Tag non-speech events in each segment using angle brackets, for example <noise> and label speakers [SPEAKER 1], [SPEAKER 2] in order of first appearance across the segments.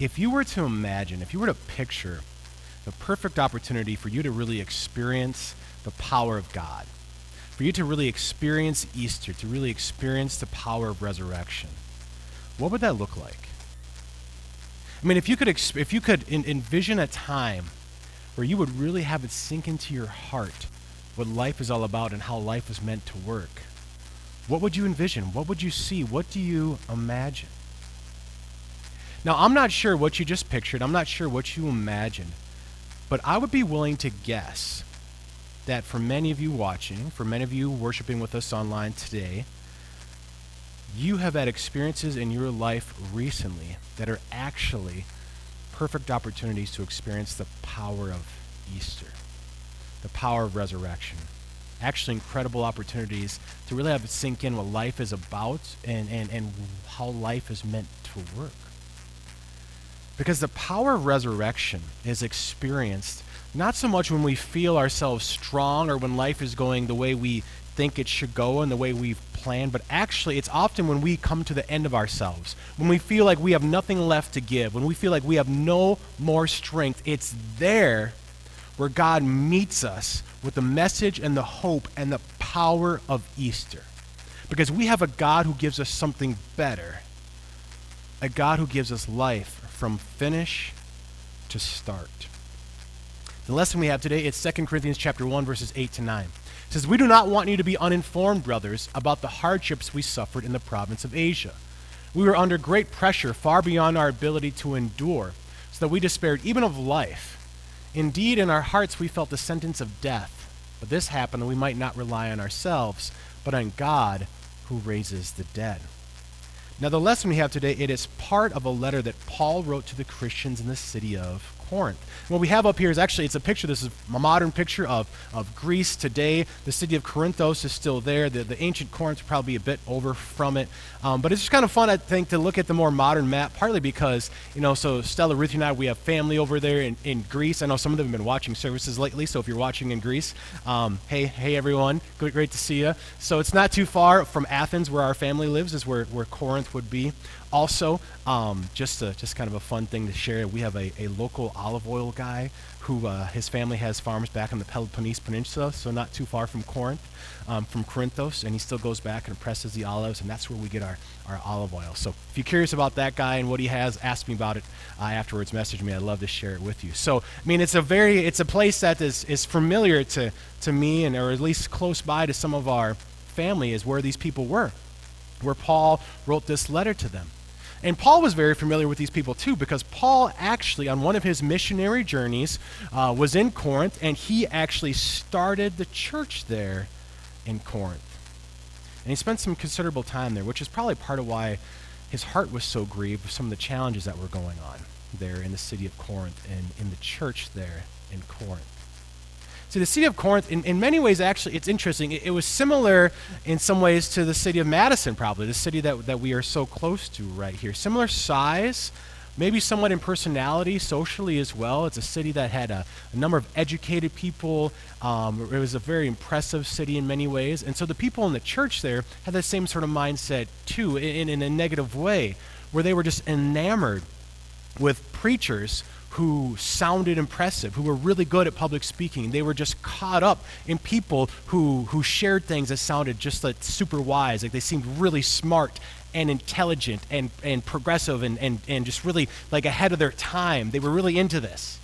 [SPEAKER 1] if you were to imagine, if you were to picture the perfect opportunity for you to really experience the power of God, for you to really experience Easter, to really experience the power of resurrection, what would that look like? I mean, if you could, exp- if you could in- envision a time where you would really have it sink into your heart what life is all about and how life is meant to work, what would you envision? What would you see? What do you imagine? Now, I'm not sure what you just pictured. I'm not sure what you imagined. But I would be willing to guess that for many of you watching, for many of you worshiping with us online today, you have had experiences in your life recently that are actually perfect opportunities to experience the power of Easter, the power of resurrection. Actually, incredible opportunities to really have it sink in what life is about and, and, and how life is meant to work. Because the power of resurrection is experienced not so much when we feel ourselves strong or when life is going the way we think it should go and the way we've planned, but actually it's often when we come to the end of ourselves, when we feel like we have nothing left to give, when we feel like we have no more strength. It's there where God meets us with the message and the hope and the power of Easter. Because we have a God who gives us something better, a God who gives us life from finish to start. The lesson we have today is 2 Corinthians chapter 1 verses 8 to 9. It says, "We do not want you to be uninformed, brothers, about the hardships we suffered in the province of Asia. We were under great pressure, far beyond our ability to endure, so that we despaired even of life. Indeed, in our hearts we felt the sentence of death. But this happened that we might not rely on ourselves, but on God who raises the dead." Now, the lesson we have today, it is part of a letter that Paul wrote to the Christians in the city of Corinth. what we have up here is actually, it's a picture, this is a modern picture of, of Greece today. The city of Corinthos is still there. The, the ancient Corinth is probably a bit over from it. Um, but it's just kind of fun, I think, to look at the more modern map, partly because, you know, so Stella, Ruth, and I, we have family over there in, in Greece. I know some of them have been watching services lately, so if you're watching in Greece, um, hey, hey everyone, good, great to see you. So it's not too far from Athens, where our family lives, is where, where Corinth would be. Also, um, just a, just kind of a fun thing to share. We have a, a local olive oil guy who uh, his family has farms back on the Peloponnese Peninsula, so not too far from Corinth, um, from Corinthos, and he still goes back and presses the olives, and that's where we get our, our olive oil. So if you're curious about that guy and what he has, ask me about it uh, afterwards. Message me. I'd love to share it with you. So I mean, it's a very it's a place that is is familiar to to me, and or at least close by to some of our family, is where these people were, where Paul wrote this letter to them. And Paul was very familiar with these people too, because Paul actually, on one of his missionary journeys, uh, was in Corinth, and he actually started the church there in Corinth. And he spent some considerable time there, which is probably part of why his heart was so grieved with some of the challenges that were going on there in the city of Corinth and in the church there in Corinth. See, the city of Corinth, in, in many ways, actually, it's interesting. It, it, was similar in some ways to the city of Madison, probably, the city that, that we are so close to right here. Similar size, maybe somewhat in personality, socially as well. It's a city that had a, a number of educated people. Um, it was a very impressive city in many ways. And so the people in the church there had that same sort of mindset, too, in, in a negative way, where they were just enamored with preachers who sounded impressive, who were really good at public speaking. They were just caught up in people who, who shared things that sounded just like super wise, like they seemed really smart and intelligent and, and progressive and, and, and just really like ahead of their time. They were really into this.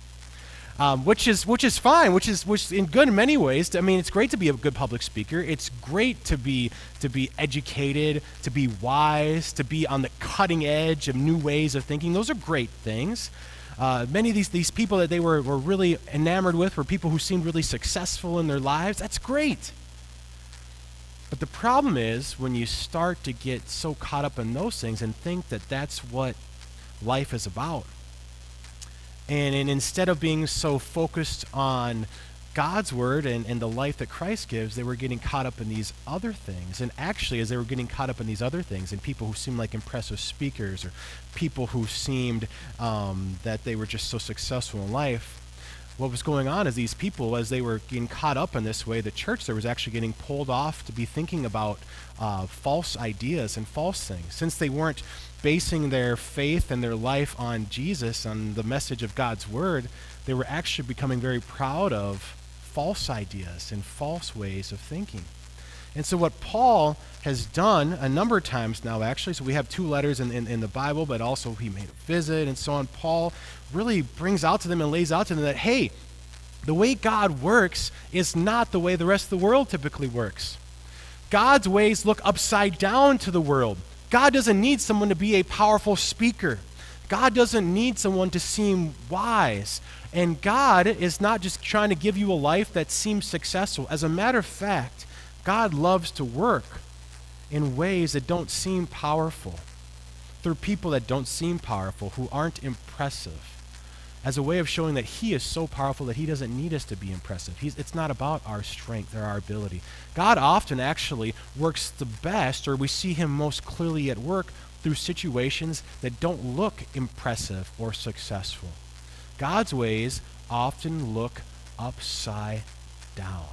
[SPEAKER 1] Um, which is which is fine, which is which in good in many ways. I mean, it's great to be a good public speaker. It's great to be to be educated, to be wise, to be on the cutting edge of new ways of thinking. Those are great things. Uh, many of these, these people that they were, were really enamored with were people who seemed really successful in their lives. That's great. But the problem is when you start to get so caught up in those things and think that that's what life is about. And, and instead of being so focused on God's word and, and the life that Christ gives, they were getting caught up in these other things. And actually, as they were getting caught up in these other things, and people who seemed like impressive speakers, or people who seemed um, that they were just so successful in life, what was going on is these people, as they were getting caught up in this way, the church there was actually getting pulled off to be thinking about uh, false ideas and false things. Since they weren't basing their faith and their life on Jesus, on the message of God's word, they were actually becoming very proud of false ideas and false ways of thinking. And so, what Paul has done a number of times now, actually, so we have two letters in, in, in, the Bible, but also he made a visit and so on. Paul really brings out to them and lays out to them that, hey, the way God works is not the way the rest of the world typically works. God's ways look upside down to the world. God doesn't need someone to be a powerful speaker. God doesn't need someone to seem wise. And God is not just trying to give you a life that seems successful. As a matter of fact, God loves to work in ways that don't seem powerful, through people that don't seem powerful, who aren't impressive, as a way of showing that He is so powerful that He doesn't need us to be impressive. He's, it's not about our strength or our ability. God often actually works the best, or we see Him most clearly at work through situations that don't look impressive or successful. God's ways often look upside down.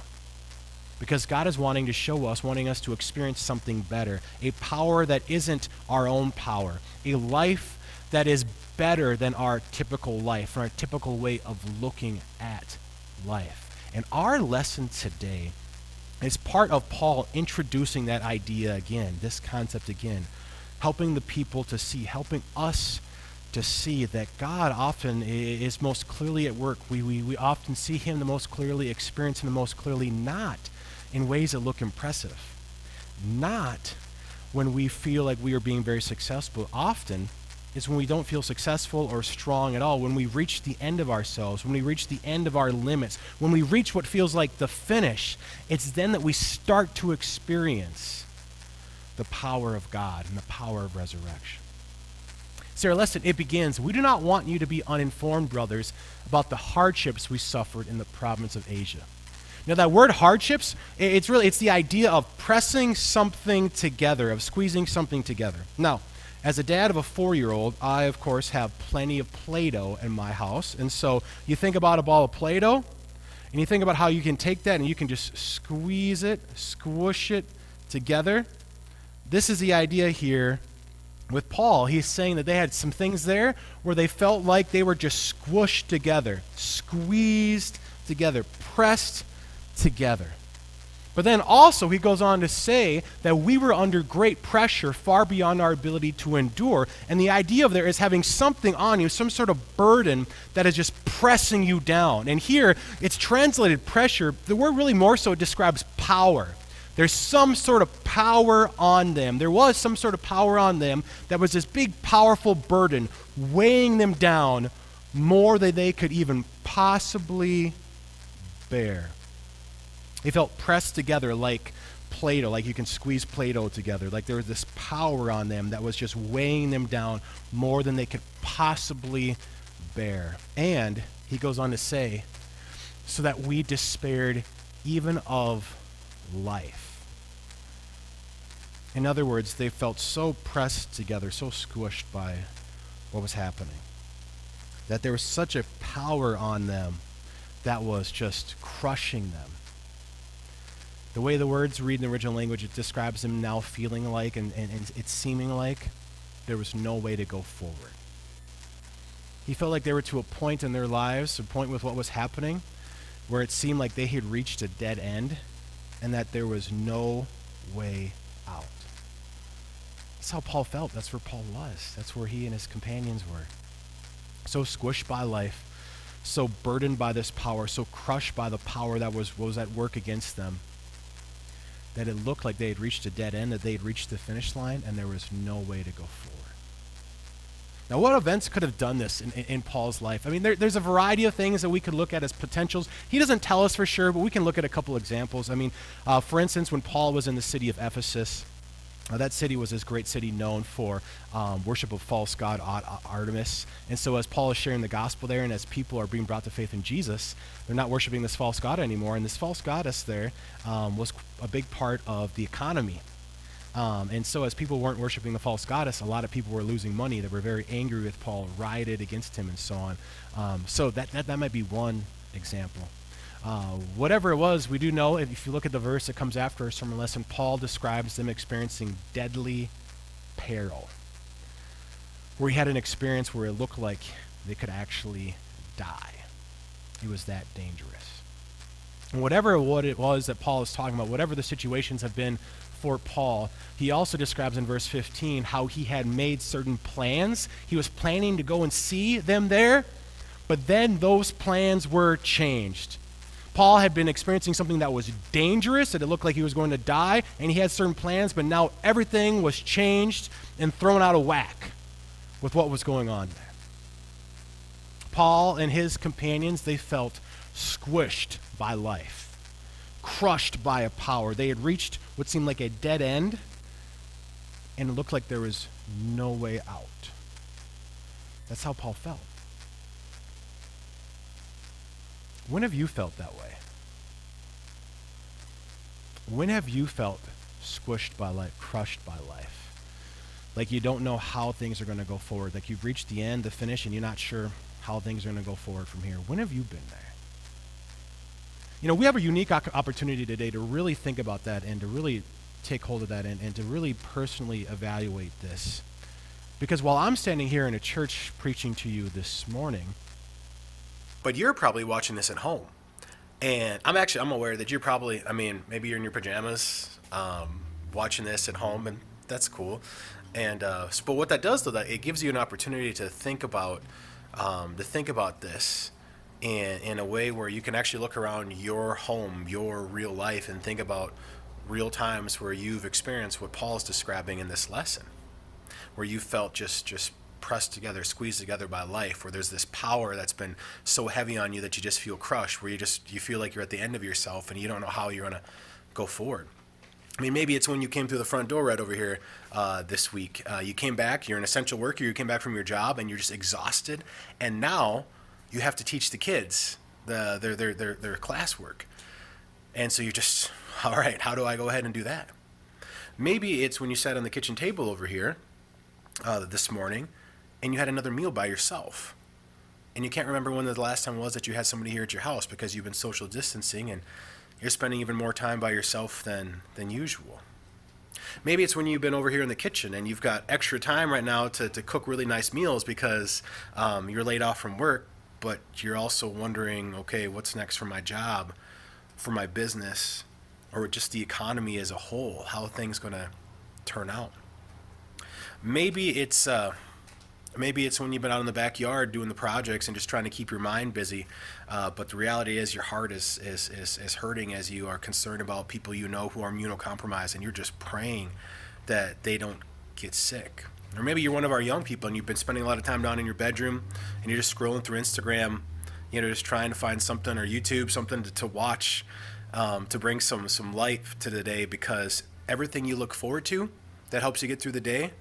[SPEAKER 1] Because God is wanting to show us, wanting us to experience something better, a power that isn't our own power, a life that is better than our typical life, or our typical way of looking at life. And our lesson today is part of Paul introducing that idea again, this concept again, helping the people to see, helping us to see that God often is most clearly at work. We, we, we often see Him the most clearly, experience Him the most clearly, not in ways that look impressive. Not when we feel like we are being very successful. Often is when we don't feel successful or strong at all, when we reach the end of ourselves, when we reach the end of our limits, when we reach what feels like the finish, it's then that we start to experience the power of God and the power of resurrection. Sarah, listen, it begins. We do not want you to be uninformed, brothers, about the hardships we suffered in the province of Asia. Now that word hardships, it's really it's the idea of pressing something together, of squeezing something together. Now, as a dad of a four-year-old, I of course have plenty of Play-Doh in my house, and so you think about a ball of Play-Doh, and you think about how you can take that and you can just squeeze it, squish it together. This is the idea here with Paul. He's saying that they had some things there where they felt like they were just squished together, squeezed together, pressed together. But then also, he goes on to say that we were under great pressure far beyond our ability to endure. And the idea of there is having something on you, some sort of burden that is just pressing you down. And here, it's translated pressure. The word really more so describes power. There's some sort of power on them. There was some sort of power on them that was this big, powerful burden weighing them down more than they could even possibly bear. They felt pressed together like Play Doh, like you can squeeze Play Doh together. Like there was this power on them that was just weighing them down more than they could possibly bear. And he goes on to say, so that we despaired even of life. In other words, they felt so pressed together, so squished by what was happening, that there was such a power on them that was just crushing them the way the words read in the original language, it describes them now feeling like and, and, and it's seeming like there was no way to go forward. He felt like they were to a point in their lives, a point with what was happening, where it seemed like they had reached a dead end and that there was no way out. That's how Paul felt. That's where Paul was. That's where he and his companions were. So squished by life, so burdened by this power, so crushed by the power that was, was at work against them that it looked like they had reached a dead end, that they had reached the finish line, and there was no way to go forward. Now, what events could have done this in, in, in Paul's life? I mean, there, there's a variety of things that we could look at as potentials. He doesn't tell us for sure, but we can look at a couple examples. I mean, uh, for instance, when Paul was in the city of Ephesus, uh, that city was this great city known for um, worship of false god Artemis. And so, as Paul is sharing the gospel there, and as people are being brought to faith in Jesus, they're not worshiping this false god anymore. And this false goddess there um, was a big part of the economy
[SPEAKER 2] Um, and so, as people weren't worshiping the false goddess, a lot of people were losing money. They were very angry with Paul, rioted against him, and so on. Um, so, that, that, that might be one example. Uh, whatever it was, we do know, if you look at the verse that comes after our sermon lesson, Paul describes them experiencing deadly peril. Where he had an experience where it looked like they could actually die. It was that dangerous. And whatever what it was that Paul is talking about, whatever the situations have been for Paul, he also describes in verse 15 how he had made certain plans. He was planning to go and see them there, but then those plans were changed. Paul had been experiencing something that was dangerous, that it looked like he was going to die, and he had certain plans, but now everything was changed and thrown out of whack with what was going on there. Paul and his companions, they felt squished by life, crushed by a power. They had reached what seemed like a dead end, and it looked like there was no way out. That's how Paul felt. When have you felt that way? When have you felt squished by life, crushed by life? Like you don't know how things are going to go forward. Like you've reached the end, the finish, and you're not sure how things are going to go forward from here. When have you been there? You know, we have a unique opportunity today to really think about that and to really take hold of that and, and to really personally evaluate this. Because while I'm standing here in a church preaching to you this morning,
[SPEAKER 1] but you're probably watching this at home. And I'm actually I'm aware that you're probably I mean maybe you're in your pajamas um, watching this at home and that's cool. And uh, but what that does though that it gives you an opportunity to think about um, to think about this in in a way where you can actually look around your home, your real life, and think about real times where you've experienced what Paul's describing in this lesson, where you felt just just pressed together, squeezed together by life, where there's this power that's been so heavy on you that you just feel crushed, where you just you feel like you're at the end of yourself and you don't know how you're gonna go forward. I mean, maybe it's when you came through the front door right over here uh, this week. Uh, you came back, you're an essential worker, you came back from your job, and you're just exhausted, and now you have to teach the kids the, their, their, their, their classwork. And so you're just, <laughs> all right, how do I go ahead and do that? Maybe it's when you sat on the kitchen table over here uh, this morning and you had another meal by yourself. And you can't remember when the last time was that you had somebody here at your house because you've been social distancing and you're spending even more time by yourself than, than usual. Maybe it's when you've been over here in the kitchen and you've got extra time right now to, to cook really nice meals because um, you're laid off from work, but you're also wondering, okay, what's next for my job, for my business, or just the economy as a whole? How things going to turn out? Maybe it's uh, maybe it's when you've been out in the backyard doing the projects and just trying to keep your mind busy. Uh, but the reality is your heart is, is, is, is hurting as you are concerned about people you know who are immunocompromised and you're just praying that they don't get sick. Or maybe you're one of our young people and you've been spending a lot of time down in your bedroom and you're just scrolling through Instagram, you know, just trying to find something or YouTube, something to, to watch um, to bring some, some light to the day because everything you look forward to that helps you get through the day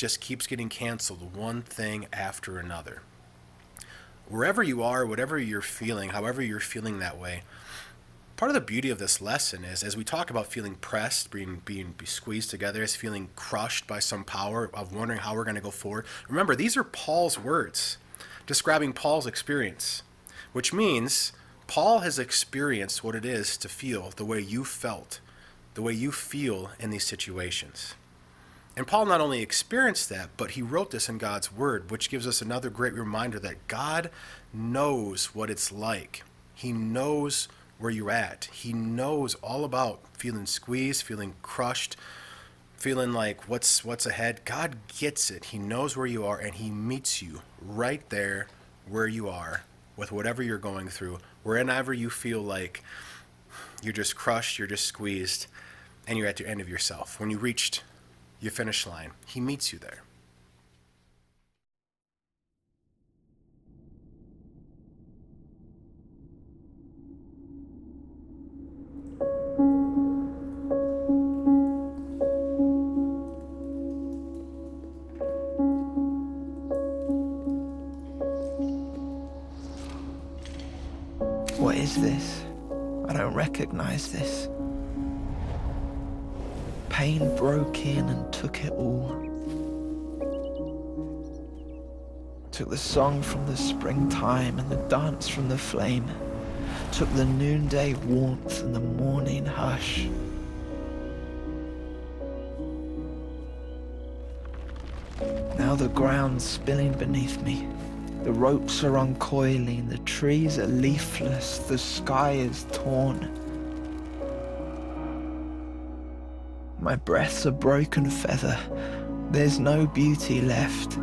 [SPEAKER 1] just keeps getting canceled, one thing after another. Wherever you are, whatever you're feeling, however you're feeling that way, part of the beauty of this lesson is as we talk about feeling pressed, being being squeezed together, as feeling crushed by some power of wondering how we're going to go forward. Remember, these are Paul's words describing Paul's experience, which means Paul has experienced what it is to feel the way you felt, the way you feel in these situations. And Paul not only experienced that, but he wrote this in God's Word, which gives us another great reminder that God knows what it's like. He knows where you're at. He knows all about feeling squeezed, feeling crushed, feeling like what's what's ahead. God gets it. He knows where you are and he meets you right there where you are with whatever you're going through, wherever you feel like you're just crushed, you're just squeezed, and you're at the end of yourself. When you reached your finish line. He meets you there.
[SPEAKER 3] What is this? I don't recognize this pain broke in and took it all. Took the song from the springtime and the dance from the flame. Took the noonday warmth and the morning hush. Now the ground's spilling beneath me. The ropes are uncoiling, the trees are leafless, the sky is torn. My breath's a broken feather. There's no beauty left.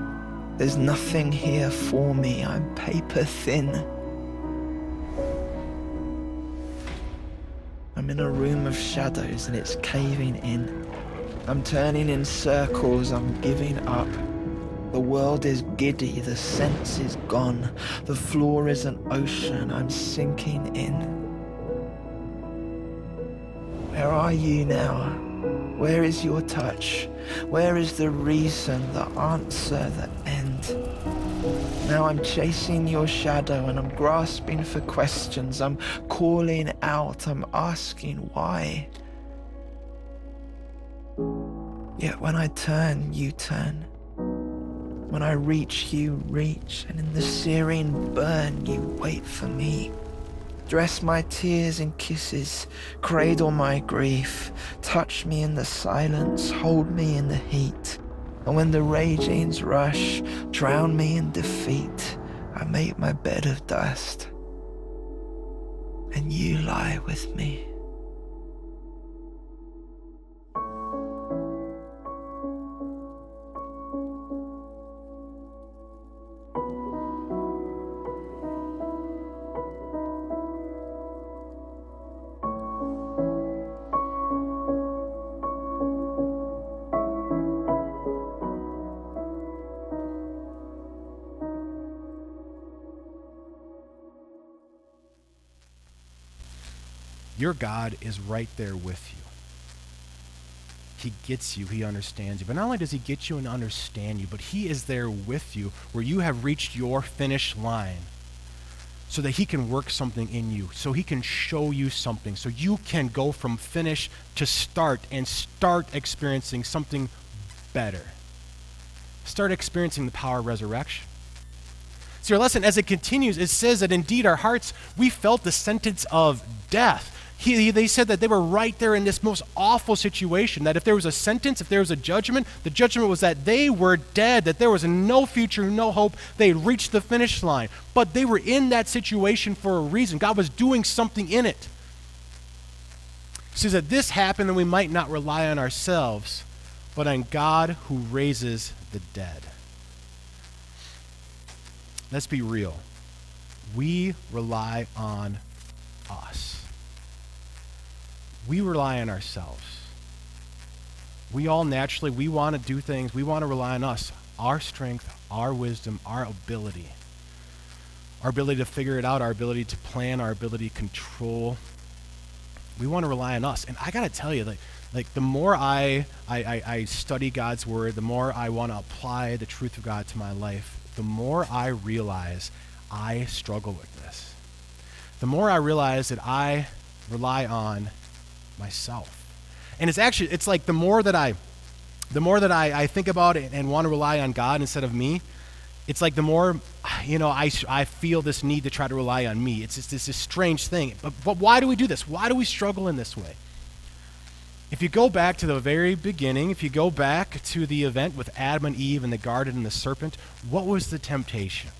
[SPEAKER 3] There's nothing here for me. I'm paper thin. I'm in a room of shadows and it's caving in. I'm turning in circles, I'm giving up. The world is giddy, the sense is gone. The floor is an ocean, I'm sinking in. Where are you now? Where is your touch? Where is the reason, the answer, the end? Now I'm chasing your shadow and I'm grasping for questions. I'm calling out, I'm asking why. Yet when I turn, you turn. When I reach, you reach, and in the searing burn, you wait for me. Dress my tears in kisses, cradle my grief, touch me in the silence, hold me in the heat. And when the ragings rush, drown me in defeat, I make my bed of dust, and you lie with me.
[SPEAKER 1] Your God is right there with you. He gets you, He understands you. But not only does He get you and understand you, but He is there with you where you have reached your finish line so that He can work something in you, so He can show you something, so you can go from finish to start and start experiencing something better. Start experiencing the power of resurrection. So, your lesson, as it continues, it says that indeed our hearts, we felt the sentence of death he, he, they said that they were right there in this most awful situation. That if there was a sentence, if there was a judgment, the judgment was that they were dead, that there was no future, no hope. They had reached the finish line. But they were in that situation for a reason. God was doing something in it. Says that this happened, and we might not rely on ourselves, but on God who raises the dead. Let's be real. We rely on us we rely on ourselves. We all naturally, we want to do things, we want to rely on us, our strength, our wisdom, our ability. Our ability to figure it out, our ability to plan, our ability to control. We want to rely on us. And I got to tell you, like, like the more I, I, I, I study God's word, the more I want to apply the truth of God to my life, the more I realize I struggle with this. The more I realize that I rely on myself. And it's actually, it's like the more that I, the more that I, I think about it and want to rely on God instead of me, it's like the more, you know, I, I feel this need to try to rely on me. It's just this, this strange thing. But, but why do we do this? Why do we struggle in this way? If you go back to the very beginning, if you go back to the event with Adam and Eve and the garden and the serpent, what was the temptation?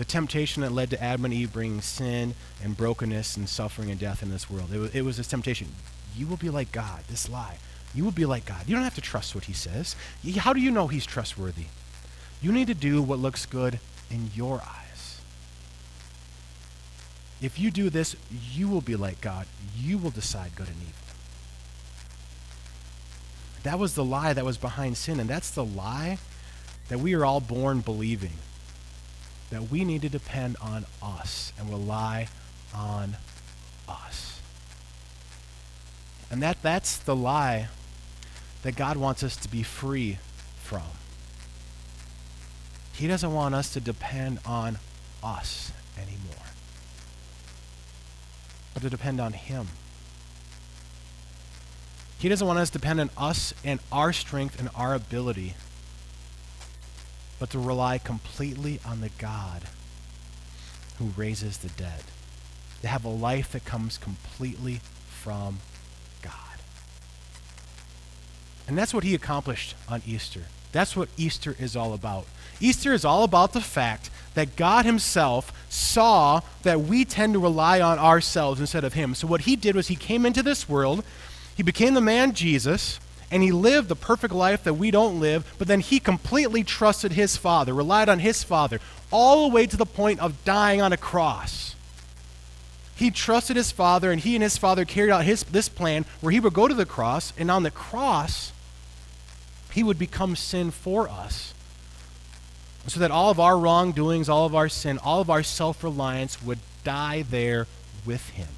[SPEAKER 1] The temptation that led to Adam and Eve bringing sin and brokenness and suffering and death in this world. It was, it was this temptation. You will be like God, this lie. You will be like God. You don't have to trust what he says. How do you know he's trustworthy? You need to do what looks good in your eyes. If you do this, you will be like God. You will decide good and evil. That was the lie that was behind sin, and that's the lie that we are all born believing that we need to depend on us and rely on us. And that, that's the lie that God wants us to be free from. He doesn't want us to depend on us anymore, but to depend on Him. He doesn't want us to depend on us and our strength and our ability, but to rely completely on the God who raises the dead. To have a life that comes completely from God. And that's what he accomplished on Easter. That's what Easter is all about. Easter is all about the fact that God Himself saw that we tend to rely on ourselves instead of Him. So, what He did was He came into this world, He became the man Jesus, and He lived the perfect life that we don't live, but then He completely trusted His Father, relied on His Father, all the way to the point of dying on a cross. He trusted His Father, and He and His Father carried out his, this plan where He would go to the cross, and on the cross, He would become sin for us so that all of our wrongdoings, all of our sin, all of our self reliance would die there with him.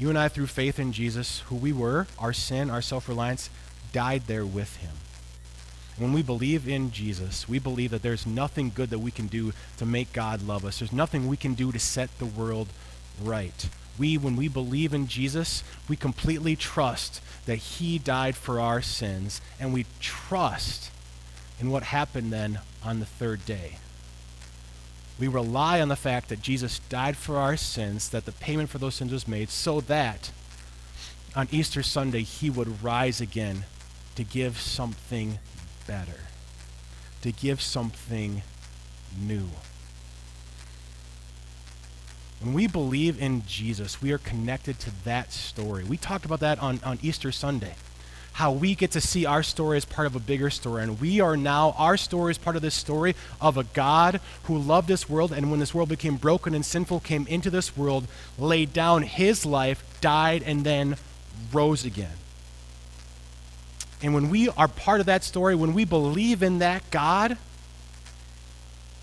[SPEAKER 1] You and I, through faith in Jesus, who we were, our sin, our self reliance, died there with him. When we believe in Jesus, we believe that there's nothing good that we can do to make God love us. There's nothing we can do to set the world right. We, when we believe in Jesus, we completely trust that he died for our sins, and we trust in what happened then on the third day. We rely on the fact that Jesus died for our sins, that the payment for those sins was made, so that on Easter Sunday he would rise again to give something better, to give something new. When we believe in Jesus, we are connected to that story. We talked about that on, on Easter Sunday how we get to see our story as part of a bigger story. And we are now, our story is part of this story of a God who loved this world, and when this world became broken and sinful, came into this world, laid down his life, died, and then rose again. And when we are part of that story, when we believe in that God,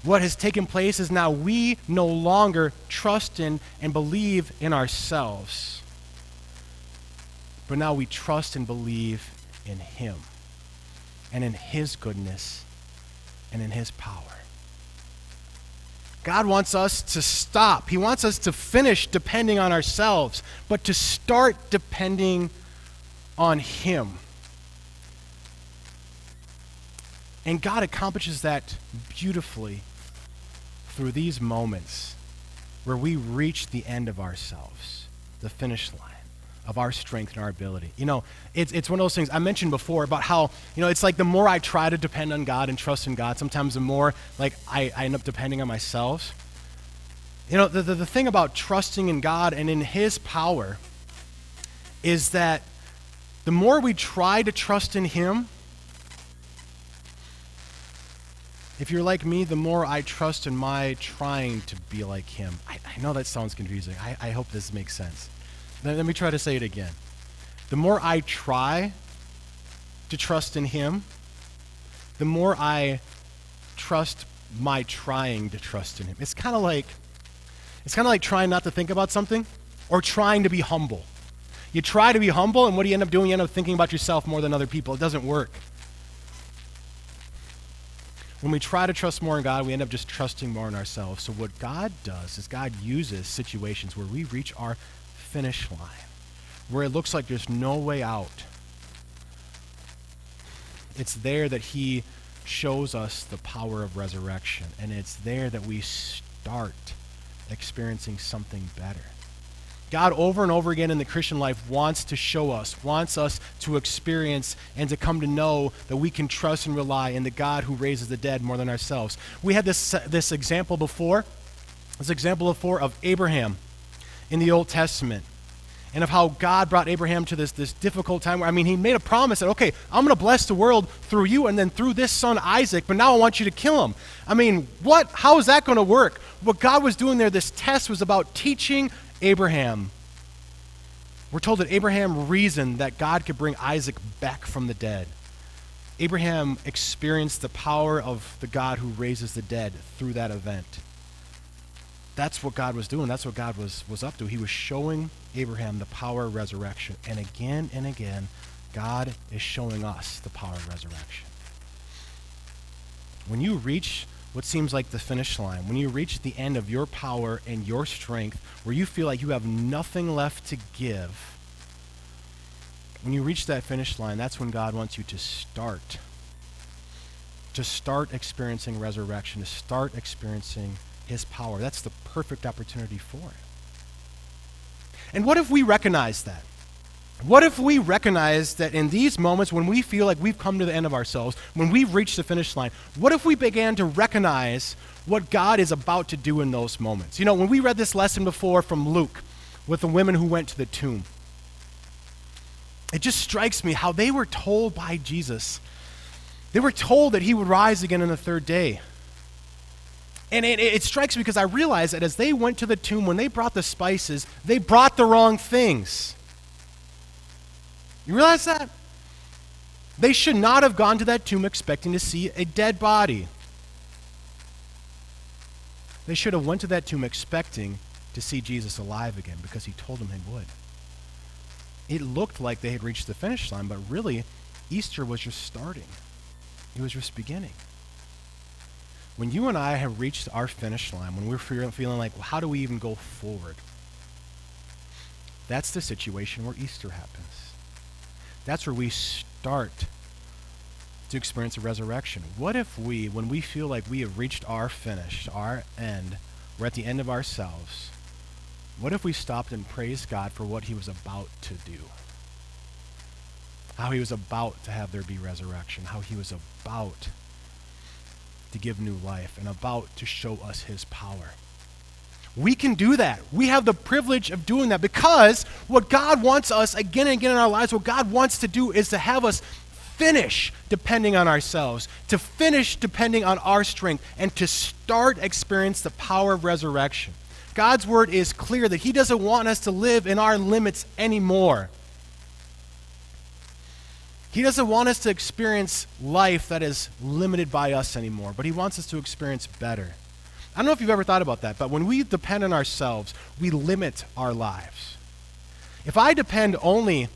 [SPEAKER 1] what has taken place is now we no longer trust in and believe in ourselves but now we trust and believe in Him and in His goodness and in His power. God wants us to stop. He wants us to finish depending on ourselves, but to start depending on Him. And God accomplishes that beautifully through these moments where we reach the end of ourselves, the finish line of our strength and our ability. You know, it's, it's one of those things I mentioned before about how, you know, it's like the more I try to depend on God and trust in God, sometimes the more like I, I end up depending on myself. You know, the, the, the thing about trusting in God and in His power is that the more we try to trust in Him, if you're like me, the more I trust in my trying to be like Him. I, I know that sounds confusing. I, I hope this makes sense. Let me try to say it again. The more I try to trust in Him, the more I trust my trying to trust in Him. It's kind of like it's kind of like trying not to think about something or trying to be humble. You try to be humble, and what do you end up doing? You end up thinking about yourself more than other people. It doesn't work. When we try to trust more in God, we end up just trusting more in ourselves. So, what God does is God uses situations where we reach our finish line where it looks like there's no way out. It's there that he shows us the power of resurrection, and it's there that we start experiencing something better. God, over and over again in the Christian life, wants to show us, wants us to experience and to come to know that we can trust and rely in the God who raises the dead more than ourselves. We had this, this example before, this example before of Abraham in the Old Testament and of how God brought Abraham to this, this difficult time I mean, he made a promise that, okay, I'm going to bless the world through you and then through this son Isaac, but now I want you to kill him. I mean, what? How is that going to work? What God was doing there, this test was about teaching Abraham. We're told that Abraham reasoned that God could bring Isaac back from the dead. Abraham experienced the power of the God who raises the dead through that event that's what God was doing. That's what God was, was up to. He was showing Abraham the power of resurrection. And again and again, God is showing us the power of resurrection. When you reach what seems like the finish line, when you reach the end of your power and your strength, where you feel like you have nothing left to give, when you reach that finish line, that's when God wants you to start. To start experiencing resurrection, to start experiencing his power. That's the perfect opportunity for it. And what if we recognize that? What if we recognize that in these moments when we feel like we've come to the end of ourselves, when we've reached the finish line, what if we began to recognize what God is about to do in those moments? You know, when we read this lesson before from Luke with the women who went to the tomb, it just strikes me how they were told by Jesus. They were told that he would rise again on the third day. And it, it, strikes me because I realize that as they went to the tomb, when they brought the spices, they brought the wrong things. You realize that? They should not have gone to that tomb expecting to see a dead body. They should have went to that tomb expecting to see Jesus alive again because he told them they would. It looked like they had reached the finish line, but really, Easter was just starting. It was just beginning. When you and I have reached our finish line, when we're feeling like, well, how do we even go forward? That's the situation where Easter happens. That's where we start to experience a resurrection. What if we, when we feel like we have reached our finish, our end, we're at the end of ourselves, what if we stopped and praised God for what he was about to do? How he was about to have there be resurrection, how he was about to give new life and about to show us his power. We can do that. We have the privilege of doing that because what God wants us again and again in our lives, what God wants to do is to have us finish depending on ourselves, to finish depending on our strength, and to start experience the power of resurrection. God's word is clear that He doesn't want us to live in our limits anymore. He doesn't want us to experience life that is limited by us anymore, but He wants us to experience better. I don't know if you've ever thought about that, but when we depend on ourselves, we limit our lives. If I depend only,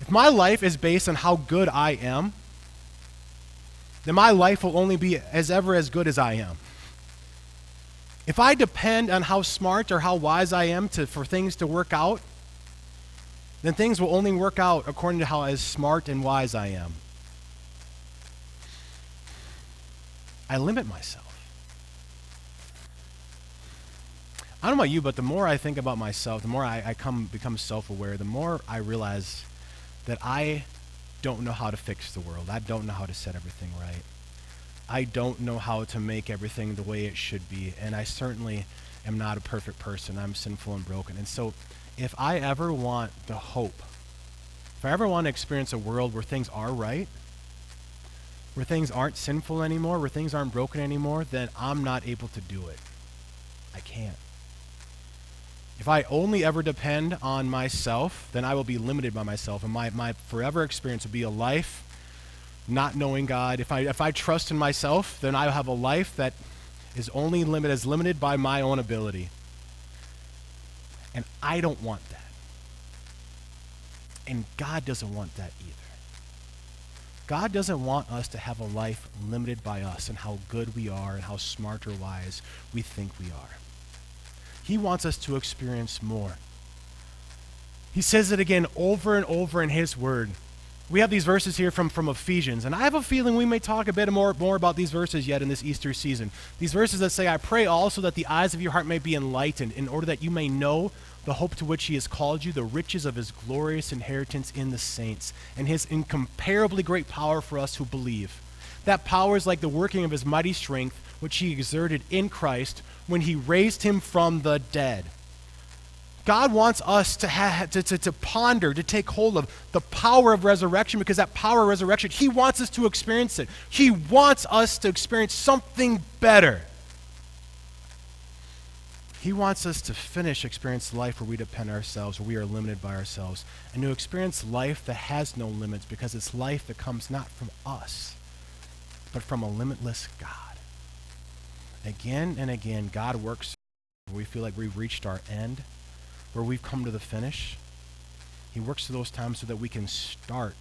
[SPEAKER 1] if my life is based on how good I am, then my life will only be as ever as good as I am. If I depend on how smart or how wise I am to, for things to work out, then things will only work out according to how as smart and wise I am. I limit myself. I don't know about you, but the more I think about myself, the more I, I come become self-aware, the more I realize that I don't know how to fix the world. I don't know how to set everything right. I don't know how to make everything the way it should be, and I certainly am not a perfect person. I'm sinful and broken. And so if I ever want the hope, if I ever want to experience a world where things are right, where things aren't sinful anymore, where things aren't broken anymore, then I'm not able to do it. I can't. If I only ever depend on myself, then I will be limited by myself, and my, my forever experience will be a life not knowing God. If I, if I trust in myself, then I will have a life that is only limited, is limited by my own ability. And I don't want that. And God doesn't want that either. God doesn't want us to have a life limited by us and how good we are and how smart or wise we think we are. He wants us to experience more. He says it again over and over in His Word we have these verses here from, from Ephesians, and I have a feeling we may talk a bit more, more about these verses yet in this Easter season. These verses that say, I pray also that the eyes of your heart may be enlightened, in order that you may know the hope to which he has called you, the riches of his glorious inheritance in the saints, and his incomparably great power for us who believe. That power is like the working of his mighty strength, which he exerted in Christ when he raised him from the dead God wants us to, have, to, to, to, ponder, to take hold of the power of resurrection because that power of resurrection, He wants us to experience it. He wants us to experience something better. He wants us to finish experience life where we depend ourselves, where we are limited by ourselves, and to experience life that has no limits because it's life that comes not from us, but from a limitless God. Again and again, God works where we feel like we've reached our end where we've come to the finish. He works through those times so that we can start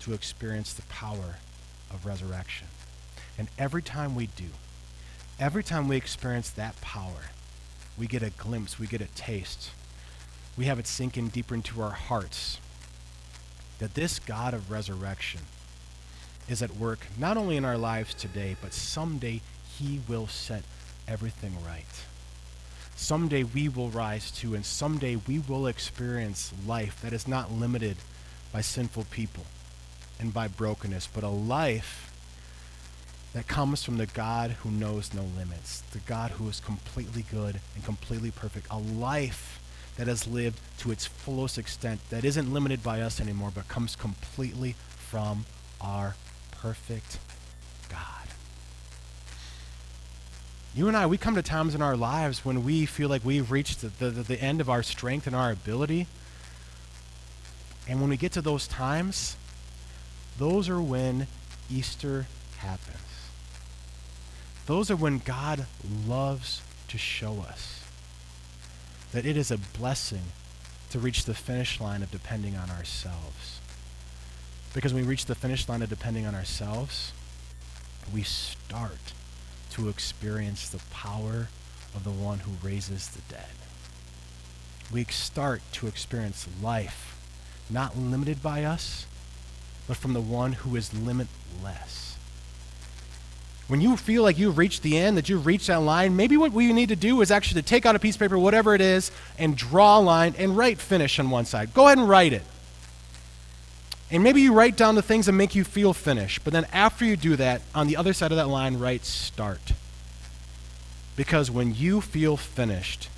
[SPEAKER 1] to experience the power of resurrection. And every time we do, every time we experience that power, we get a glimpse, we get a taste. We have it sink in deeper into our hearts. that this God of resurrection is at work not only in our lives today, but someday he will set everything right. Someday we will rise to, and someday we will experience life that is not limited by sinful people and by brokenness, but a life that comes from the God who knows no limits, the God who is completely good and completely perfect, a life that has lived to its fullest extent, that isn't limited by us anymore, but comes completely from our perfect God. You and I, we come to times in our lives when we feel like we've reached the, the, the end of our strength and our ability. And when we get to those times, those are when Easter happens. Those are when God loves to show us that it is a blessing to reach the finish line of depending on ourselves. Because when we reach the finish line of depending on ourselves, we start to experience the power of the one who raises the dead. We start to experience life not limited by us, but from the one who is limitless. When you feel like you've reached the end, that you've reached that line, maybe what we need to do is actually to take out a piece of paper, whatever it is, and draw a line and write finish on one side. Go ahead and write it. And maybe you write down the things that make you feel finished. But then after you do that, on the other side of that line, write start. Because when you feel finished,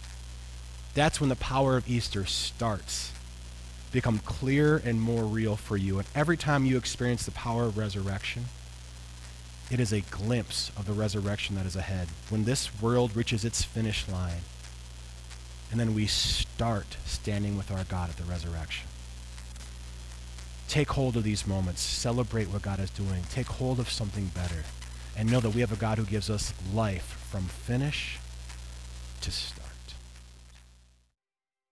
[SPEAKER 1] that's when the power of Easter starts. Become clear and more real for you. And every time you experience the power of resurrection, it is a glimpse of the resurrection that is ahead. When this world reaches its finish line, and then we start standing with our God at the resurrection. Take hold of these moments. Celebrate what God is doing. Take hold of something better. And know that we have a God who gives us life from finish to start.